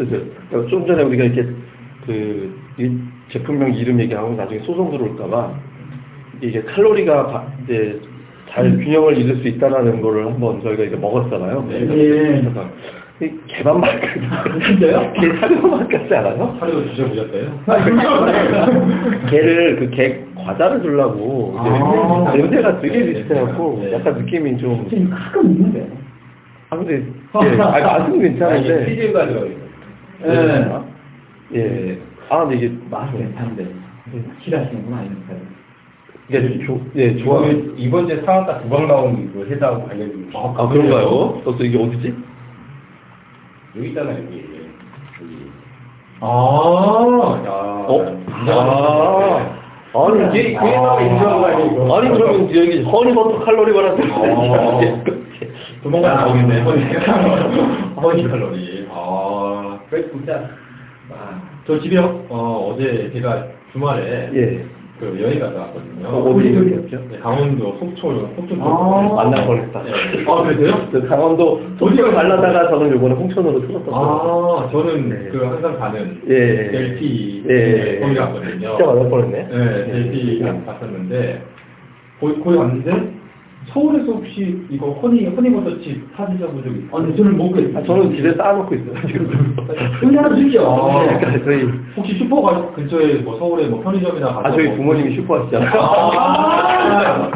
네, 쓰죠. 그러니까 좀 전에 우리가 이렇게 그이 제품명 이름 얘기하고 나중에 소송 들어올까봐 이게 칼로리가 바- 이제 잘 균형을 잃을 수 있다라는 거를 한번 저희가 이제 먹었잖아요. 네. 그래서 이 개밥 맛 진짜요? 개 사료 맛 같지 않아요? 하루 드셔보셨어요? 개를 그 개 과자를 주려고 아. 냄새가 되게 비슷해갖고 네. 약간 느낌이 좀 지금 가끔 있는데. 아 근데 예, 아 맛은 괜찮은데 치즈가 들어있어요. 예. 예. 아 근데 이게 맛은 괜찮은데. 싫어하시는구나, 이런 거. 이게 조, 예 좋아. 그 이번 주에 사왔다 두방 나온 그 회사하고 관련이 아, 아 그런가요? 또 이게 어디지? 여기 있잖아요, 여기. 여기. 아, 야, 어? 아. 아, 아니 이게 그래서 인정한 거 아니에요? 아니 그러면 여기 허니버터 칼로리만 어. 하면 도망가 나오겠네, 허니. 허니 칼로리. 아, 그래, 진짜. 아, 저 집에, 어, 어제 제가 주말에 예. 그 여행 갔다 왔거든요. 어, 어디 어디였죠? 네, 강원도 속초, 속초 쪽. 아. 만날 뻔했다. 네. 아, 그러세요? 저 강원도 도시로 갈라다가 저는 요번에 홍천으로 틀었었어요. 아, 저는 네. 그 항상 가는 예. LP 예. 거기 갔거든요. 진짜 만날 뻔했네. 네, LP 갔었는데 거기 거기 갔는데 서울에서 혹시 이거 허니 허니버터 칩 사드셔 본 적 있어요? 아니, 저는 못 그랬어요. 아, 저는 집에 쌓아놓고 있어요. 지금. 여기 하나 주십시오. 아. 그러니까 저희 혹시 슈퍼 가 근처에 뭐 서울에 뭐 편의점이나 가서 아 저희 뭐- 부모님이 슈퍼 하시잖아요. 아,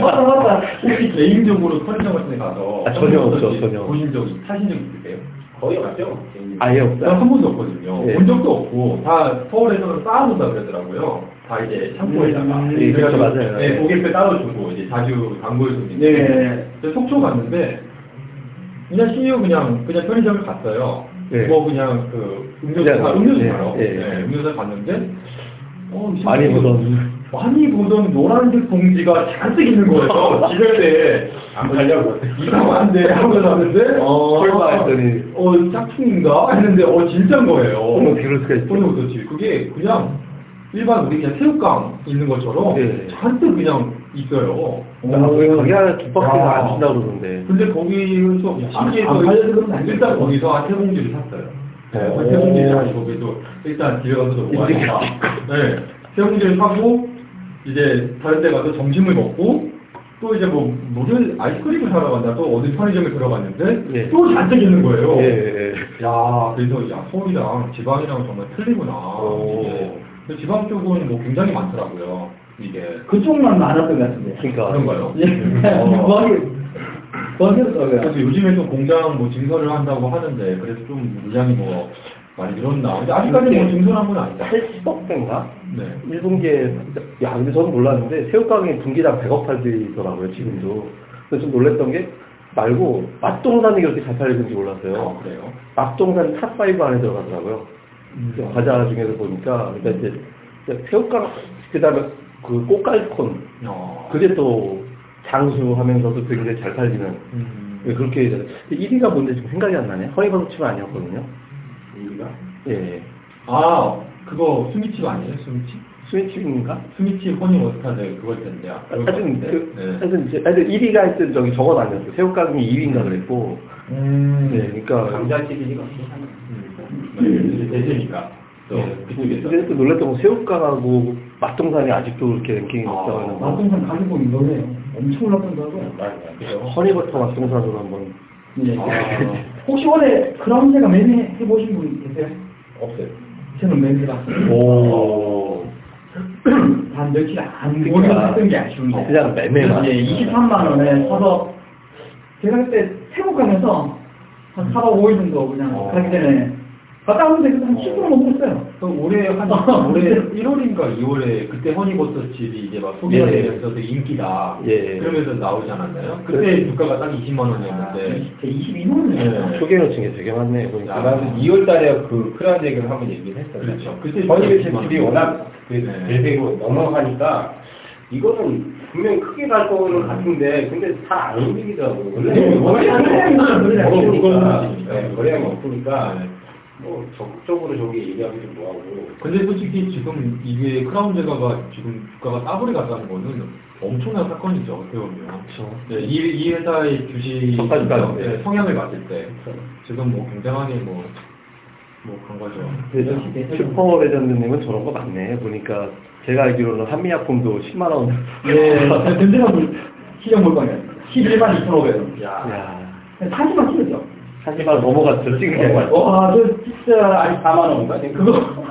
맞다, 맞다. 혹시 개인적으로 편의점 같은 데 가서 아, 전혀 없죠, 전혀. 보신 적 있- 사신 적 있으세요? 거의 없죠. 아예 난 없어요. 한 번도 없거든요. 예. 본 적도 없고 다 서울에서는 쌓아놓는다 그러더라고요. 다 이제 창고에다가. 음, 예, 그렇죠, 맞아요. 네, 고객배 따로 주고 이제 자주 손님. 네. 근데 속초 갔는데 그냥 CEO 그냥 그냥 편의점을 갔어요. 예. 뭐 그냥 그 음료수 사 음료수 예, 사요. 예. 네, 음료수 갔는데 어, 많이 보던. 많이 보던 노란색 봉지가 잔뜩 있는 거예요. 집에 안 팔려고 이상한데 하고 샀는데 어, 설마 했더니. 어 짝퉁인가 했는데 어 진짜인 거예요. 어머, 그럴 수가 있죠. 어느 그렇지. 그게 그냥 일반 우리 그냥 새우깡 있는 것처럼 네. 잔뜩 그냥 있어요. 아, 거기 가게 하나 두 바퀴가 야. 안 준다고 그러던데. 근데 거기서 신기해서? 일단 거기서 한 세 봉지를 샀어요. 네, 오. 한세 봉지를 가지고 그래도 일단 집에 가서도 먹어야겠다. 네, 세 봉지를 사고 이제 다른 데 가서 점심을 먹고 또 이제 뭐 물을 아이스크림을 사러 간다 또 어디 편의점에 들어갔는데 예. 또 잔뜩 있는 거예요. 예, 예, 예. 야, 그래서 야 서울이랑 지방이랑 정말 틀리구나. 오. 근데 지방 쪽은 뭐 굉장히 많더라고요. 이게 그쪽만 많았던 것 같은데. 그러니까. 그런가요? 예. 어. 거기, 거기서 그래서 요즘에 좀 공장 뭐 증설을 한다고 하는데 그래서 좀 물량이 뭐 많이 늘었나. 근데 아직까지 뭐 증설한 건 아니다. 80억 대인가? 네. 1분기에, 야, 근데 저는 몰랐는데, 새우깡이 분기당 100억 팔리더라고요, 지금도. 그래서 좀 놀랬던 게, 말고, 맛동산이 그렇게 잘 팔리는지 몰랐어요. 아, 그래요? 맛동산 top 5 안에 들어가더라고요. 그 과자 중에서 보니까, 그러니까 이제, 새우깡, 그 다음에 그 꽃갈콘, 어. 그게 또 장수하면서도 굉장히 잘 팔리는, 음. 그렇게, 1위가 뭔지 지금 생각이 안 나네. 허니버섯칩 아니었거든요. 우리가? 예, 예. 아, 그거 수미칩 아니에요? 수미칩? 스위치인가? 수미칩 허니 머스타드 그걸 텐데. 아, 것 하여튼. 그, 네. 하여튼, 이제, 하여튼 1위가 하여튼 저기 적어놨는데, 새우깡이 2위인가 그랬고, 음. 네, 그러니까. 감자칩이니까 음. 대세니까. 또 예, 그쪽에서. 근데 또 놀랬던 건 새우깡하고 맛동산이 아직도 그렇게 랭킹이 아, 높다고 하는 거. 맛동산 가격이 놀래요. 엄청 올랐던다고. 그죠? 허니버터 맛동산으로 한번. 예. 아. 혹시 원래 크라운제가 매매 해 보신 분 계세요? 없어요. 저는 매매 봤어요. 오. 한 며칠 안 그러니까. 모르겠던 게 아쉬운데. 그냥 매매만. 예, 23만 원에 사서 제가 그때 태국 가면서 한 4박 5일 정도 그냥 어. 가기 전에 갔다 왔는데 그때 한 10분 넘었어요. 그 올해 한 아, 올해 네. 1월인가 2월에 그때 허니버터 칩이 이제 막 소개가 예. 되면서 되게 인기다. 예. 그러면서 나오지 않았나요? 그때 주가가 딱 20만 원이었는데. 22만 원이에요. 네. 소개해놓친 게 되게 많네. 보니까. 아마도 2월 달에 그 크라운 얘기를 한번 얘기를 했어요. 그렇죠. 그때 주가가 칩이 워낙 그 네. 대세로 넘어가니까 이거는 분명히 크게 갈 거는 같은데 근데 잘안 움직이더라고요. 네, 거래량이 거래량이 없으니까. 없으니까. 네, 거래량이 없으니까 네. 뭐 적극적으로 저기 얘기하기도 뭐하고 근데 솔직히 지금 이게 크라운 제가가 지금 주가가 따블이 갔다는 거는 엄청난 사건이죠, 어떻게 보면. 그렇죠. 네, 이, 이 회사의 주식 네. 네, 성향을 봤을 때 지금 뭐 굉장하게 뭐, 뭐 그런 거죠. 네, 슈퍼 레전드님은 저런 거 많네. 보니까 제가 알기로는 한미약품도 10만 원. 예, 물, 시장 물건이에요. 11만 2,500원. 야, 야, 40만 치르죠. 40만 원 넘어갔죠. 게. 와, 저 진짜, 아니 4만 원인가? 그거,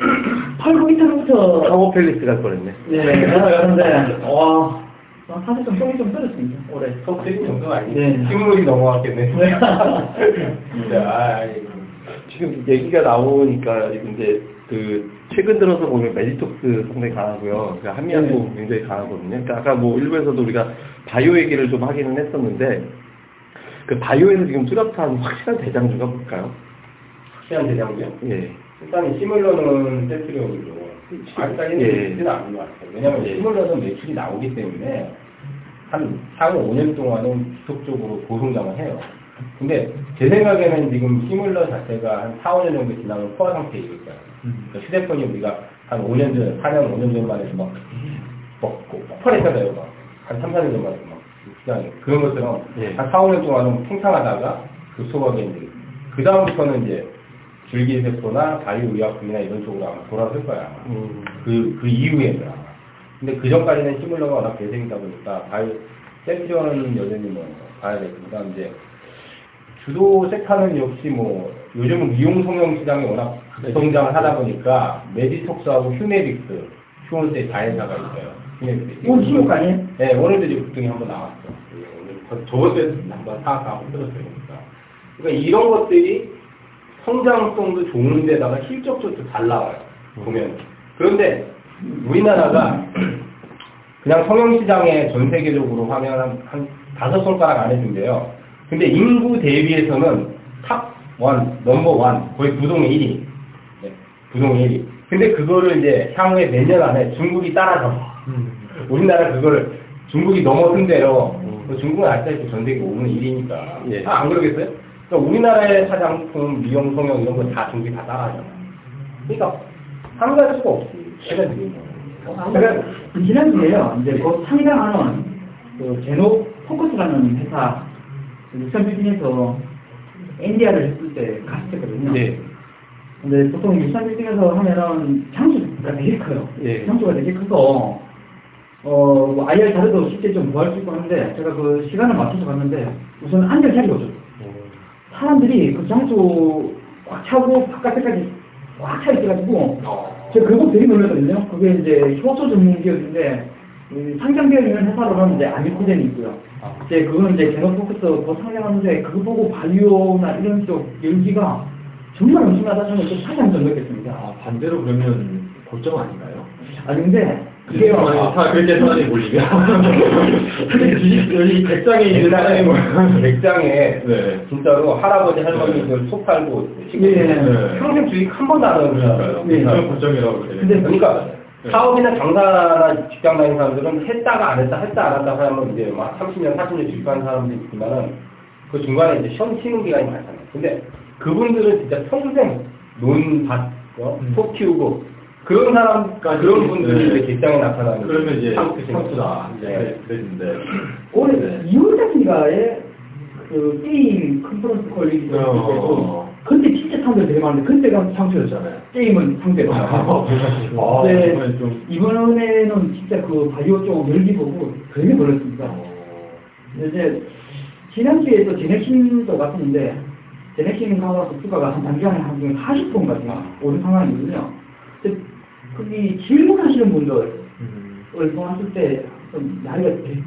팔고 있다부터, 상호 팰리스 갈 뻔했네. 예, 그러는데, 와, 사실 좀 똥이 좀 떨었습니다, 올해. 속쓰리 정도가 아니고 네. 식물이 넘어갔겠네. 네. 진짜 아이고. 지금 얘기가 나오니까 이제 그 최근 들어서 보면 메디톡스 상당히 강하고요. 그러니까 한미약품 굉장히 강하거든요. 그러니까 아까 뭐 일부에서도 우리가 바이오 얘기를 좀 하기는 했었는데 그 바이오에서 지금 뚜렷한 확실한 대장주가 뭘까요? 확실한 대장주요? 예. 일단 시뮬러는. 아직까지는 예. 그렇지는 않은 것 같아요. 왜냐하면 예. 시뮬러는 매출이 나오기 때문에 한 향후 5년 동안은 지속적으로 고성장을 해요. 근데 제 생각에는 지금 시뮬러 자체가 한 4, 5년 정도 지나면 포화 상태에 있을 거예요. 음. 그러니까 휴대폰이 우리가 한 5년 전, 4년, 5년 전만 해도 막, 막, 폭발했잖아요. 막. 한 3, 4년 전만 해도 막. 시장에. 그런 것처럼 예. 한 4, 5년 동안은 팽창하다가 급속하게 이제, 그 다음부터는 이제 줄기세포나 바이오의약품이나 이런 쪽으로 아마 돌아설 거야. 아마. 음. 그, 그 이후에는 아마. 근데 그 전까지는 시뮬러가 워낙 대세이다 보니까, 바이오, 센트리온은 여전히 뭐, 봐야 그 다음 이제, 주도 섹터는 역시 뭐, 요즘은 미용 성형 시장이 워낙 급성장을 하다 보니까, 메디톡스하고 휴메릭스, 휴원세 자회사가 있어요. 휴메릭스. 오늘 신고가 아니에요? 네, 오늘도 이제 급등이 한번 나왔어. 예, 오늘 저- 저번 주에도 한번 사악하고 흔들었어요. 그러니까. 그러니까 이런 것들이 성장성도 좋은데다가 실적도 잘 나와요. 보면. 그런데 우리나라가 그냥 성형시장에 전 세계적으로 하면 한, 한 다섯 손가락 안에 든대요. 근데 인구 대비해서는 top one, number one, 거의 부동의 1위. 네, 부동의 1위. 근데 그거를 이제 향후에 몇 년 안에 중국이 따라잡아. 음. 우리나라 그거를 중국이 넘어선대요. 그 중국은 아시다시피 전 세계 5분의 1이니까. 예. 아, 안 그러겠어요? 그러니까 우리나라의 화장품, 미용, 성형 이런 거 다 중국이 다 따라하잖아. 그러니까 상대할 수가 없지. 걔네들이. 제가 지난주에요, 이제 곧 상장하는 그 제노 포커스라는 회사, 육산 빌딩에서 NDR을 했을 때 갔었거든요. 예. 근데 보통 육산 빌딩에서 하면은 장수가 되게 커요. 예. 장수가 되게 커서, 어, 뭐 IR 자료도 쉽게 좀 구할 수 있고 하는데, 제가 그 시간을 맞춰서 갔는데, 우선 앉을 자리가 없어요. 사람들이 그 장수 꽉 차고 바깥에까지 꽉 차 있어가지고, 제가 그거 되게 놀랐거든요. 그게 이제 효소 전문 기업인데, 음, 상장되어 있는 회사로는 이제 아미코젠이 있고요. 이제 그거는 이제 제노포크스 곧 상장하는데, 그거 보고 바이오나 이런 쪽 열기가 정말 엄청나다 저는 좀 다시 한번 느꼈습니다. 아, 반대로 그러면 고점 아닌가요? 아니 근데 그게요. 아, 다 그렇게 사람이 몰리면. 여기 백장에 있는 사람이 뭐. 백장에 네. 진짜로 할아버지 할머니들 소 팔고 시골 예. 평생 주식 한 번도 안 하는 거예요. 네. 그런 고점이라고 그래요. 근데 그러니까 네. 사업이나 장사나 직장 다니는 사람들은 했다가 안 했다 했다 안 했다 하면 이제 막 30년 40년 주식하는 사람들이 있지만은 그 중간에 이제 시험 치는 기간이 많잖아요. 근데 그분들은 진짜 평생 논밭 음. 소 키우고 그런 사람 그런 분들이 네. 이제 직장에 나타나는 그러면 이제 상투다. 네. 네. 그랬는데. 올해 네. 2월달인가에 그 게임 컨퍼런스 때 어. 그때 진짜 상들 되게 많은데 그때가 상처였잖아요. 게임은 상대로. 아, 네, 이번엔 좀- 이번에는 진짜 그 바이오 쪽 열기 보고 되게 놀랐습니다. 어. 근데 이제 지난주에 또 제넥신도 갔었는데 제넥신 가서 주가가 한 단기간에 한 40%까지 오른 상황이거든요. 근데 거기 질문하시는 분들을 음. 보았을 때좀 나이가 되-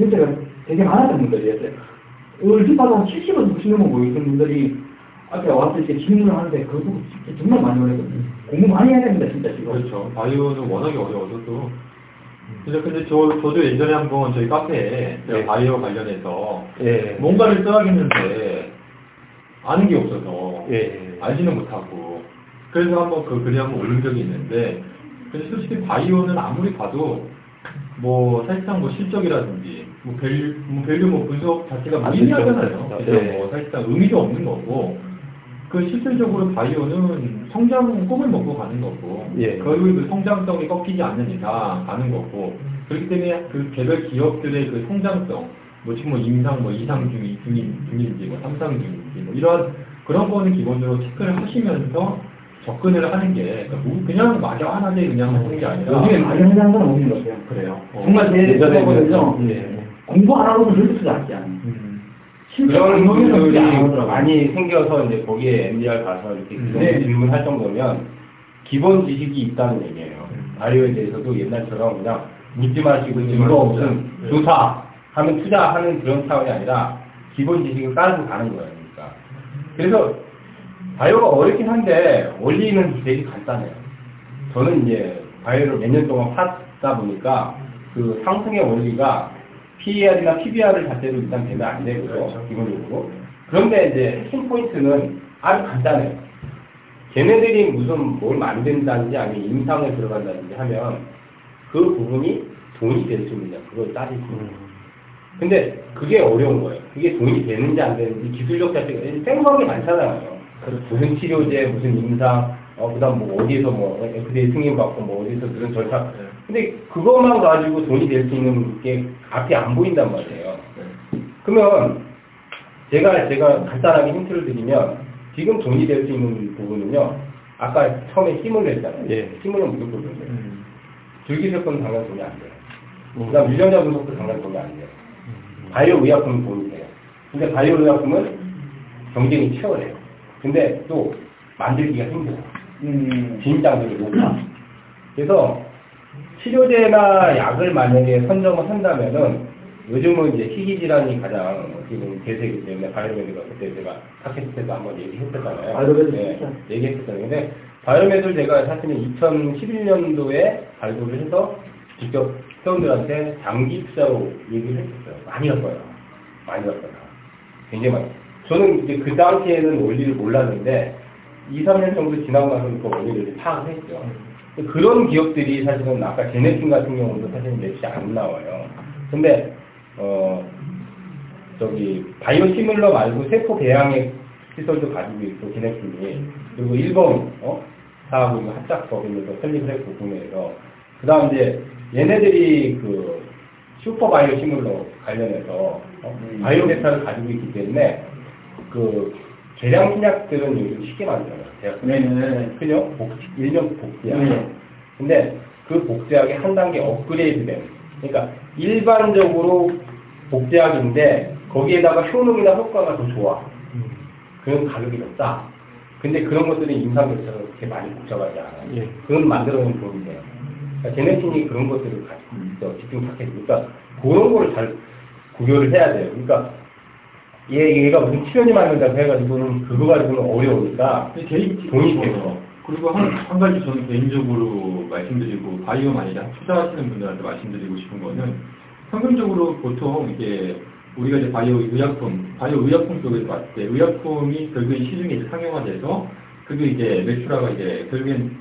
연세가 되게 많았던 분들이었어요. 봐도 한 70은 60 넘어 보이던 분들이 앞에 왔을 때 질문을 하는데 그거 진짜 정말 많이 놀랐거든요. 공부 많이 해야 됩니다, 진짜 지금. 그렇죠. 바이오는 워낙에 어려워서 또. 근데, 근데 저, 저도 예전에 한번 저희 카페에 네. 바이오 관련해서 예. 뭔가를 써야겠는데 아는 게 없어서 예. 알지는 못하고 그래서 한번 그 글을 한번 올린 적이 있는데 근데 솔직히 바이오는 아무리 봐도 뭐 사실상 뭐 실적이라든지 뭐 value 뭐, value 뭐 분석 자체가 아. 그렇죠. 그죠? 네. 뭐 사실상 의미도 없는 거고 그 실질적으로 바이오는 성장 꿈을 먹고 가는 거고 예. 결국 그 성장성이 꺾이지 않는 이상 가는 거고 그렇기 때문에 그 개별 기업들의 그 성장성, 뭐 지금 뭐 임상, 뭐 이상 중이, 중인, 중인지, 뭐 삼상 중인지, 뭐 이런 그런 거는 기본적으로 체크를 하시면서 접근을 하는 게 그러니까 뭐 그냥 막연하게 그냥 하는 게 아니라 요즘에 많이 하는 건 없는 것 같아요. 그래요. 어. 정말 제 생각으로는요. 예. 공부 안 하고는 절대 쓰지 않지 않아요. 음. 그런 분들이. 많이 생겨서 이제 거기에 MDR 가서 이렇게 그런 네. 질문할 정도면 기본 지식이 있다는 얘기예요. 음. 바이오에 대해서도 옛날처럼 그냥 묻지 마시고 증거. 없음 네. 조사 하면 투자하는 그런 차원이 아니라 기본 지식을 깔고 가는 거예요. 그러니까. 그래서 바이오가 어렵긴 한데 원리는 되게 간단해요. 저는 이제 바이오를 몇 년 동안 파다 보니까 그 상승의 원리가 PER이나 PBR을 자체로 일단 되면 안 되고요. 그렇죠. 기본적으로. 그런데 이제 핵심 포인트는 아주 간단해요. 걔네들이 무슨 뭘 만든다든지 아니면 임상에 들어간다든지 하면 그 부분이 돈이 될 수 있느냐 그걸 따지고 근데 그게 어려운 거예요. 그게 돈이 되는지 안 되는지 기술력 자체가 생각이 많잖아요. 무슨 치료제, 무슨 임상, 어, 그 다음 뭐 어디에서 뭐 FDA 승인 받고 뭐 어디서 그런 절차. 네. 근데 그것만 가지고 돈이 될 수 있는 게 앞이 안 보인단 말이에요. 네. 그러면 제가 제가 간단하게 힌트를 드리면 지금 돈이 될 수 있는 부분은요. 아까 처음에 힘을 냈잖아요. 예. 힘을 무조건 돈이에요. 음. 줄기세포는 당연 돈이 안 돼요. 음. 그 다음 유전자 분석도 당연 돈이 안 돼요. 바이오 의약품은 돈이 돼요. 근데 바이오 의약품은 경쟁이 치열해요. 근데 또 만들기가 힘들어요. 음, 진입장벽이 높아. 그래서 치료제나 약을 만약에 선정을 한다면은 요즘은 이제 희귀 질환이 가장 지금 대세이기 때문에 바이오메드가 그때 제가 팟캐스트 때도 한번 얘기했었잖아요. 바이오메드 네. 얘기했었잖아요. 근데 바이오메드를 제가 사실은 2011년도에 발굴을 해서 직접 회원들한테 장기 투자로 얘기를 했었어요. 많이 갔어요. 많이 갔어요. 굉장히 많이. 저는 이제 그 당시에는 원리를 몰랐는데 2, 3년 정도 지나고 나서 그 원리를 파악을 했죠. 그런 기업들이 사실은 아까 제네팀 같은 경우도 사실은 매출이 안 나와요. 근데 어 저기 바이오 시뮬러 말고 세포 배양의 시설도 가지고 있고 제네팀이 그리고 일본 어 사하고 이거 합작 법인에서 설립을 했고 국내에서 그다음 이제 얘네들이 그 슈퍼 바이오 시뮬러 관련해서 어? 음. 바이오 데이터를 가지고 있기 때문에 그 계량 신약들은 요즘 쉽게 만들어요. 대학 네네. 그죠? 복지, 일명 복제약. 네. 근데 그 복제약이 한 단계 업그레이드 된. 그러니까 일반적으로 복제약인데 거기에다가 효능이나 효과가 더 좋아. 그런 가격이 더 싸. 근데 그런 것들은 임상결처럼 그렇게 많이 복잡하지 않아요. 예. 그건 만들어낸 돈이에요. 그러니까 제네틴이 그런 것들을 가지고 있어. 집중 타켓. 그러니까 그런 거를 잘 구별을 해야 돼요. 그러니까 얘, 얘가 무슨 치료제 만든다고 해가지고는 그거 가지고는 어려우니까 근데 개인 돈이 되고. 그리고 한, 한 가지 저는 개인적으로 말씀드리고 바이오 만약에 투자하시는 분들한테 말씀드리고 싶은 거는 평균적으로 보통 이게 우리가 이제 바이오 의약품, 바이오 의약품 쪽에서 봤을 때 의약품이 결국엔 시중에 이제 상용화돼서 그게 이제 매출화가 이제 결국엔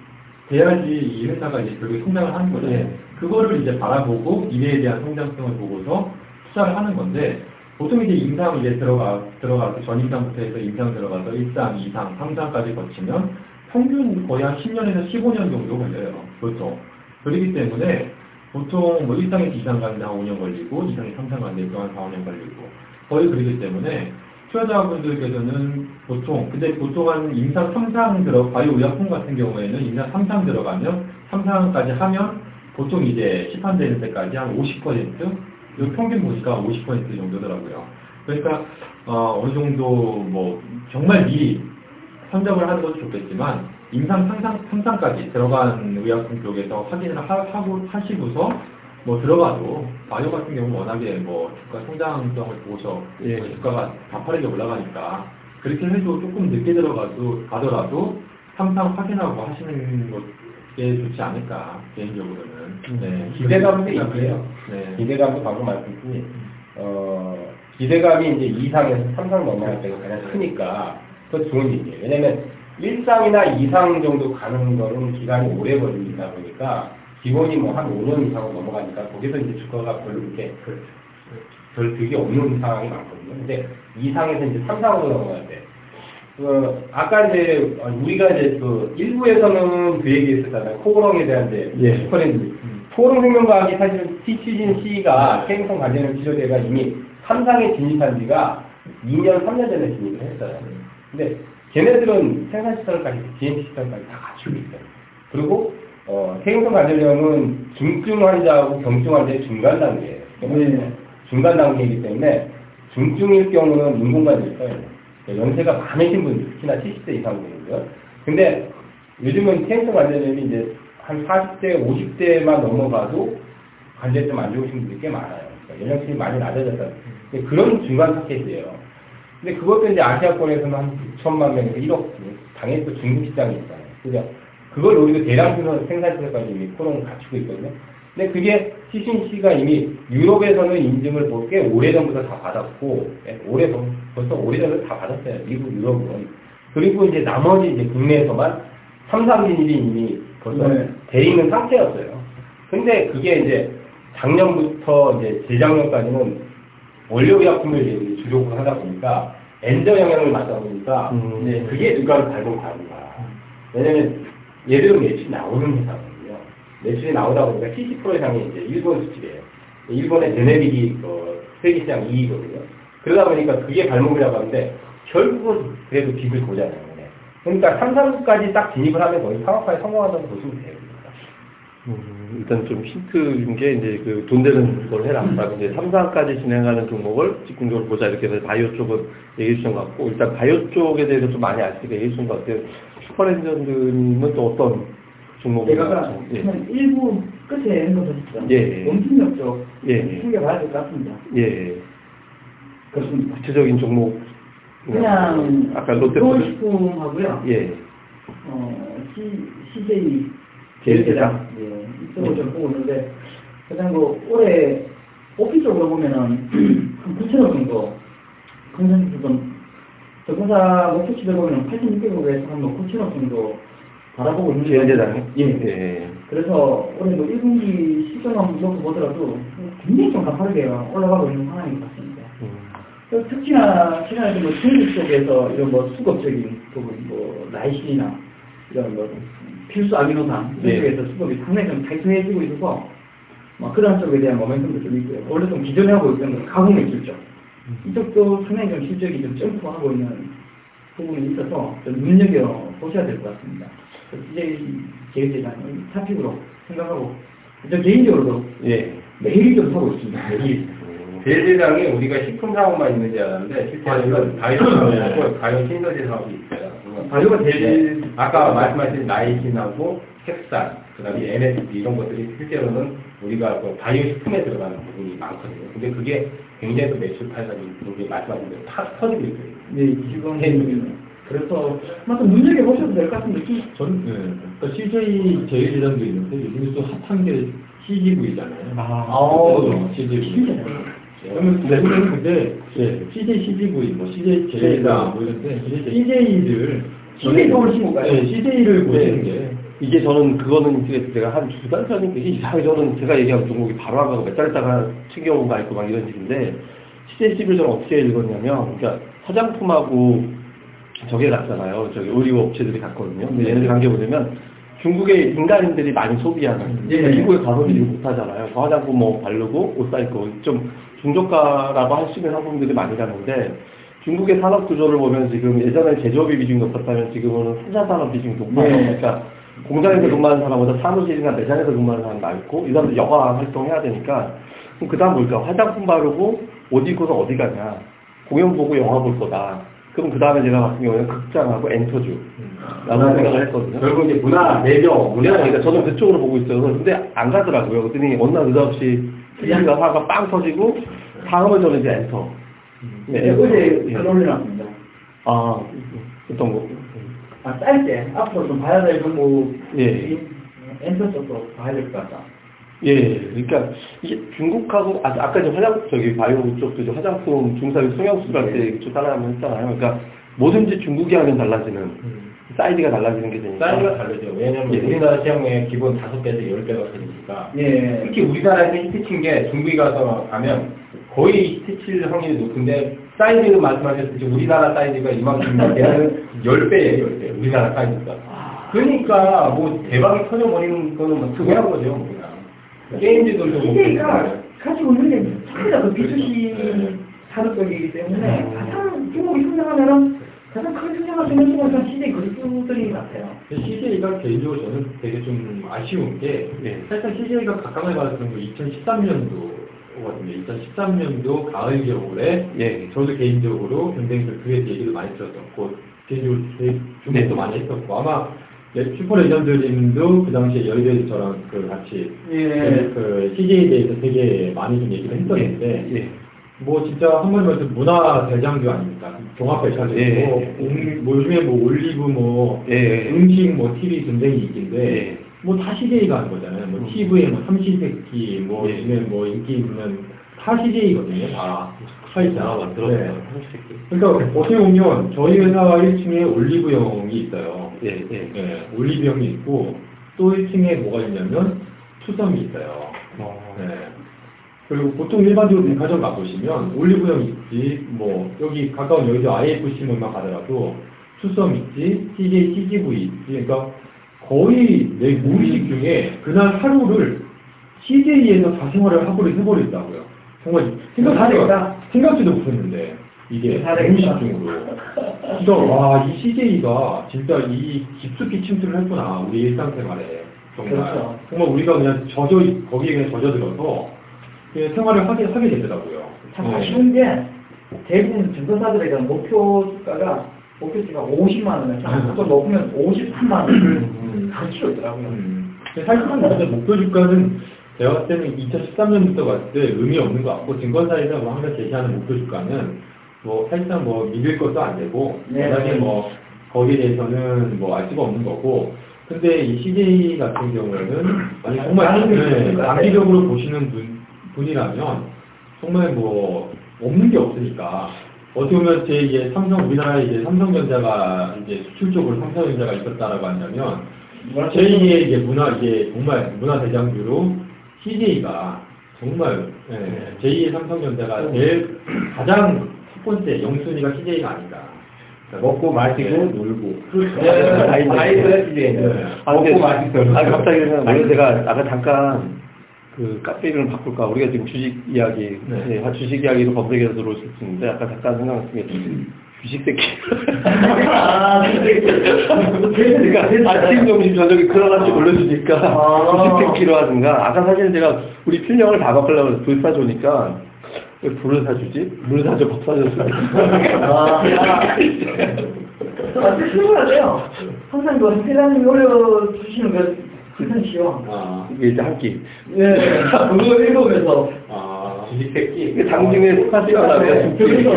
돼야지 이 회사가 이제 결국에 성장을 하는 거잖아요. 예. 그거를 이제 바라보고 미래에 대한 성장성을 보고서 투자를 하는 건데 보통 이제 임상 이제 들어가 들어가서 전임상부터 해서 임상 들어가서 1상, 2상, 3상까지 거치면 평균 거의 한 10년에서 15년 정도 걸려요. 보통. 그렇기 때문에 보통 뭐 1상에서 2상 가는데 한 5년 걸리고 2상에서 3상 가는데 또한 4, 5년 걸리고 거의 그렇기 때문에 투자자분들께서는 보통 근데 보통 한 임상 3상 들어 바이오 의약품 같은 경우에는 임상 3상 들어가면 3상까지 하면 보통 이제 시판되는 때까지 한 50%, 요 평균 보니까 50% 정도더라고요. 그러니까 어, 어느 정도 뭐 정말 미리 선정을 하는 것도 좋겠지만 임상 상상 상상까지 들어간 의약품 쪽에서 확인을 하, 고 하시고서 뭐 들어가도 바이오 같은 경우는 워낙에 뭐 주가 성장성을 보고서 예. 뭐 주가가 가파르게 올라가니까 그렇게 해도 조금 늦게 들어가도 가더라도 항상 확인하고 하시는 것 게 좋지 않을까 개인적으로는 네. 기대감도 있고요. 네. 기대감도 방금 말씀드린 어, 기대감이 이제 2상에서 3상 넘어갈 때가 가장 크니까 그거 좋은 얘기예요. 왜냐면 1상이나 2상 정도 가는 거는 기간이 오래 걸리다 보니까 기본이 뭐 한 5년 이상으로 넘어가니까 거기서 이제 주가가 별로 그렇게 별 득이 없는 상황이 많거든요. 근데 2상에서 이제 3상으로 넘어갈 때 그, 아까 이제, 우리가 이제 그, 일부에서는 그 얘기 했었잖아요. 코고렁에 대한 이제, 예. 슈퍼랜드. 포용생명과학이 사실은 티치진 C가 생성 관계는 치료제가 이미 삼상에 진입한 지가 2년, 3년 전에 진입을 했어요. 근데 걔네들은 생산시설까지, GMP 시설까지 다 갖추고 있어요. 그리고 어, 생성 관절염은 중증 환자하고 경증 환자의 중간 단계예요. 네. 중간 단계이기 때문에 중증일 경우는 인공관절 써요. 그러니까 연세가 많으신 분들, 특히나 70대 이상 분들요. 근데 요즘은 생성 관절염이 이제 한 40대, 50대만 넘어가도 관절이 좀 안 좋으신 분들이 꽤 많아요. 그러니까 연령층이 많이 낮아졌다. 그런 중간 파켓이에요. 근데 그것도 이제 아시아권에서는 한 6천만 명에서 1억, 당연히 또 중국 시장이 있잖아요. 그죠? 그걸 노리고 대량 생산시설까지 이미 코롱을 갖추고 있거든요. 근데 그게 CCC가 이미 유럽에서는 인증을 뭐꽤 오래전부터 다 받았고, 예, 올해 벌- 벌써 오래전에 다 받았어요. 미국, 유럽은. 그리고 이제 나머지 이제 국내에서만 삼삼진일이 이미 벌써 네. 돼 있는 상태였어요. 근데 그게 이제 작년부터 이제 재작년까지는 원료의약품을 주력을 하다 보니까 엔저 영향을 받다 보니까 음. 이제 그게 누가를 가는 거야. 왜냐면 얘들은 매출이 나오는 회사거든요. 매출이 나오다 보니까 70% 이상이 이제 일본 수출이에요. 일본의 제네릭이 그 세계 시장 2위거든요. 그러다 보니까 그게 발목을 잡았는데 결국은 그래도 빚을 보잖아요. 네. 그러니까 3, 4부까지 딱 진입을 하면 거의 상업화에 성공한다고 보시면 돼요. 음, 일단 좀 힌트 준게 이제 그 돈 되는 걸 해라. 라고 이제 3, 4까지 진행하는 종목을 집중적으로 보자. 이렇게 해서 바이오 쪽은 얘기해 주신 것 같고, 일단 바이오 쪽에 대해서 좀 많이 아시게 얘기해 주신 것 같아요. 슈퍼렌저님은 또 어떤 종목을 제가 예. 한 일부 끝에 한거보셨죠 예, 예. 원팀력 쪽 예, 예. 챙겨봐야 될 것 같습니다. 예. 구체적인 종목. 그냥 아까 롯데포드. 식품하고요. 예. 어, C, CJ 제일제당? 예, 이쪽을 좀 보고 있는데 가장 그 올해 오피 쪽으로 보면은 한 9천억 정도 컨센서스 좀 저금사 목표치를 보면 8,600억에서 한 9천억 정도 바라보고 있는 제일제당이? 예. 예. 그래서 올해 뭐 1분기 시점만 놓고 보더라도 굉장히 좀 가파르게 올라가고 있는 상황인 것 같습니다. 음. 또 특히나 최근에 뭐 중국 쪽에서 이런 뭐 수급적인 부분, 뭐 라이신이나 이런 뭐 필수 아미노산 이런 예. 쪽에서 수급이 상당히 좀 타이트해지고 있어서 뭐 그런 쪽에 대한 모멘텀도 좀 있고요. 원래 좀 기존에 하고 있던 건 가공 매출 쪽 이쪽도 상당히 좀 실적이 좀 점프하고 있는 부분이 있어서 좀 눈여겨 보셔야 될 것 같습니다. 이제 제일제장이 차픽으로 생각하고 저 개인적으로도 예. 매일 좀 사고 있습니다. 매일. 음. 제일제당에 우리가 식품 사업만 있는 줄 알았는데 실제로는 바이오 사업이고 바이오 신소재 사업이 있어요. 바이오가 제일 네. 아까 말씀하신 라이신하고 캡산, 그다음에 MSG 이런 것들이 실제로는 우리가 그 바이오 식품에 들어가는 부분이 많거든요. 근데 그게 굉장히 또 매출 파이가 굉장히 말씀하신 대로 탁 터지고 있어요. 네, 지금 그래서 한번 눈여겨 보셔도 될 것 같은데 좀 전, 네. 그러니까 CJ 제일제당도 있는데 요즘에 또 핫한 게 CGV잖아요. 아, CGV. 그러면 대부분 근데 예. CJ CGV, 뭐 CJ 제일제당 뭐 이런데 CJ를 CJ 서울 신고가요? 네, CJ를 보시는 게 이게 저는 그거는 이제 제가 한 두달 이게 이상하게 저는 제가 얘기한 종목이 바로 안 가고 몇달 있다가 챙겨온 거 있고 막 이런 식인데 CJ11 저는 어떻게 읽었냐면 그러니까 화장품하고 저게 같잖아요. 저기 의류 업체들이 같거든요. 근데 얘네들 관계 보자면 중국의 민간인들이 많이 소비하는 예. 미국의 가성비를 못하잖아요. 그 화장품 뭐 바르고 옷 사입고 좀 중저가라고 할수 있는 상품들이 많이 가는데 중국의 산업 구조를 보면 지금 예전에 제조업이 비중이 높았다면 지금은 생산 산업 비중이 높아요. 네. 그러니까 공장에서 근무하는 사람보다 사무실이나 매장에서 근무하는 사람이 많고 이 사람들 여가 활동해야 되니까 그럼 그 다음 뭘까? 화장품 바르고 옷 입고서 어디 가냐? 공연 보고 영화 볼 거다. 그럼 그 다음에 제가 같은 경우에는 극장하고 엔터주 라고 생각을 했거든요. 결국 이제 문화, 매력, 문제 그러니까 저는 그쪽으로 보고 있어요. 근데 안 가더라고요. 그랬더니 어느 날 느닷없이 TV가 화가 빵 터지고 다음은 저는 이제 엔터. 네, 엔터. 어제 예. 글 올려놨습니다. 아, 어떤 거? 아, 짧게 앞으로 좀 봐야 될 정보 예. 엔터 쪽도 봐야 될 것 같다. 예, 그러니까 이게 중국하고 아, 아까 이제 화장 저기 바이오 쪽도 이제 화장품 중사육 성형수술 할때좀 따라하면 했잖아요. 그러니까 뭐든지 중국이 하면 달라지는 사이즈가 달라지는 게 되니까. 사이즈가 다르죠. 왜냐면 예. 우리나라 시장의 기본 다섯 배에서 열 배가 크니까. 예. 특히 우리나라에서 히트친 게 중국에 가서 가면 거의 히트칠 확률이 높은데 사이즈는 말씀하셨듯이 우리나라 사이즈가 이만큼인데 걔는 10배예요, 10배. 우리나라 사이즈가. 그러니까 뭐 대박이 터져버리는 거는 뭐 당연한 거죠, 우리가. 게임즈도 좀 CJ가 가지고 있는 게 전부 다그 B2C 산업적이기 때문에 가장 중국이 성장하면은 가장 성장할 수 있는 쪽은 CJ 것 같아요. CJ가 개인적으로 저는 되게 좀 아쉬운 게 예. 사실상 CJ가 각광을 받았던 게 2013년도 거든요. 2013년도 가을 겨울에 예. 저도 개인적으로 굉장히 그 그에 대해 얘기를 많이 들었었고 개인적으로 주목도 네. 많이 했었고 아마 네, 슈퍼 레전드님도 그 당시에 여의도에서 저랑 그 같이 예. 그, 그 CJ에 대해서 되게 많이 좀 얘기를 했었는데 예. 뭐 진짜 한번 말해서 문화 대장교 아닙니까? 종합백화점이고 예. 음, 뭐 요즘에 뭐 올리브 뭐 예. 음식 뭐 TV 굉장히 인기인데 예. 뭐다 CJ가 하는 거잖아요. 뭐 TV에 뭐 삼시세끼 뭐 예. 요즘에 뭐 인기 있는 다 CJ거든요. 다 사이트 아, 만들었어요. 그러니까 어떻게 보면 저희 회사 1층에 올리브영이 있어요. 예, 예. 네, 올리브영이 있고 또 1층에 뭐가 있냐면 투썸이 있어요. 어. 네. 그리고 보통 일반적으로 백화점 가보시면 올리브영 있지, 뭐, 여기 가까운 여기서 IFC 뭐만 가더라도 투썸 있지, CJ, CGV 있지, 그러니까 거의 내 무의식 중에 그날 하루를 CJ에서 사생활을 하고 해버렸다고요. 정말 다 생각지도. 생각지도 못했는데, 이게. 무의식 중으로. 진짜, 와, 이 CJ가 진짜 이 깊숙이 침투를 했구나, 우리 일상생활에. 정말. 그렇죠. 정말 우리가 그냥 젖어, 거기에 그냥 젖어들어서 그 생활을 하게, 하게 되더라고요. 참 네. 아쉬운 게 대부분 증권사들에 대한 목표 주가가 목표치가 50만 원, 또 높으면 53만 원을 음. 가르치고 있더라고요. 음. 사실상 근데 목표 주가는 제가 봤을 때는 2013년부터 봤을 때 의미 없는 것 같고 증권사에서 뭐 항상 제시하는 목표 주가는 뭐 사실상 뭐 믿을 것도 안 되고 네. 워낙에 뭐 거기에 대해서는 뭐 알 수가 없는 거고 근데 이 CJ 같은 경우에는 아니 정말 네. 장기적으로 보시는 분, 분이라면 정말 뭐 없는 게 없으니까 어떻게 보면 제 이제 삼성 우리나라에 이제 삼성전자가 이제 수출적으로 삼성전자가 있었다라고 한다면 제2의 이제 문화 이제 정말 문화 대장주로 CJ가 정말 예, 제2의 삼성전자가 제일 가장 첫 번째 영순위가 CJ가 아닌가. 먹고 마시고 네. 놀고. 네. 아이 아이들 CJ는 네. 아, 근데, 먹고 마시고. 아, 갑자기 그냥, 제가 아까 잠깐 그 카페 이름을 바꿀까? 우리가 지금 주식 이야기, 네. 네, 주식 이야기로 법리에서 들어올 수 있는데, 아까 잠깐 생각했던 게, 주식 새끼. 아, 그러니까 아침, 점심, 저녁에 그러나씩 올려주니까 아. 주식 새끼로 하든가, 아까 사실 제가 우리 필명을 다 바꾸려고 불 사주니까, 왜 불을 사주지? 물 사줘, 밥 사줬어. 아, 저 아주 신기하네요. 항상 그 회장님이 올려주시는 그 컨텐츠요. 아, 이게 이제 한 끼. 네, 그거 읽으면서 아, 새끼. 이게 당중에 두 끼. 그래서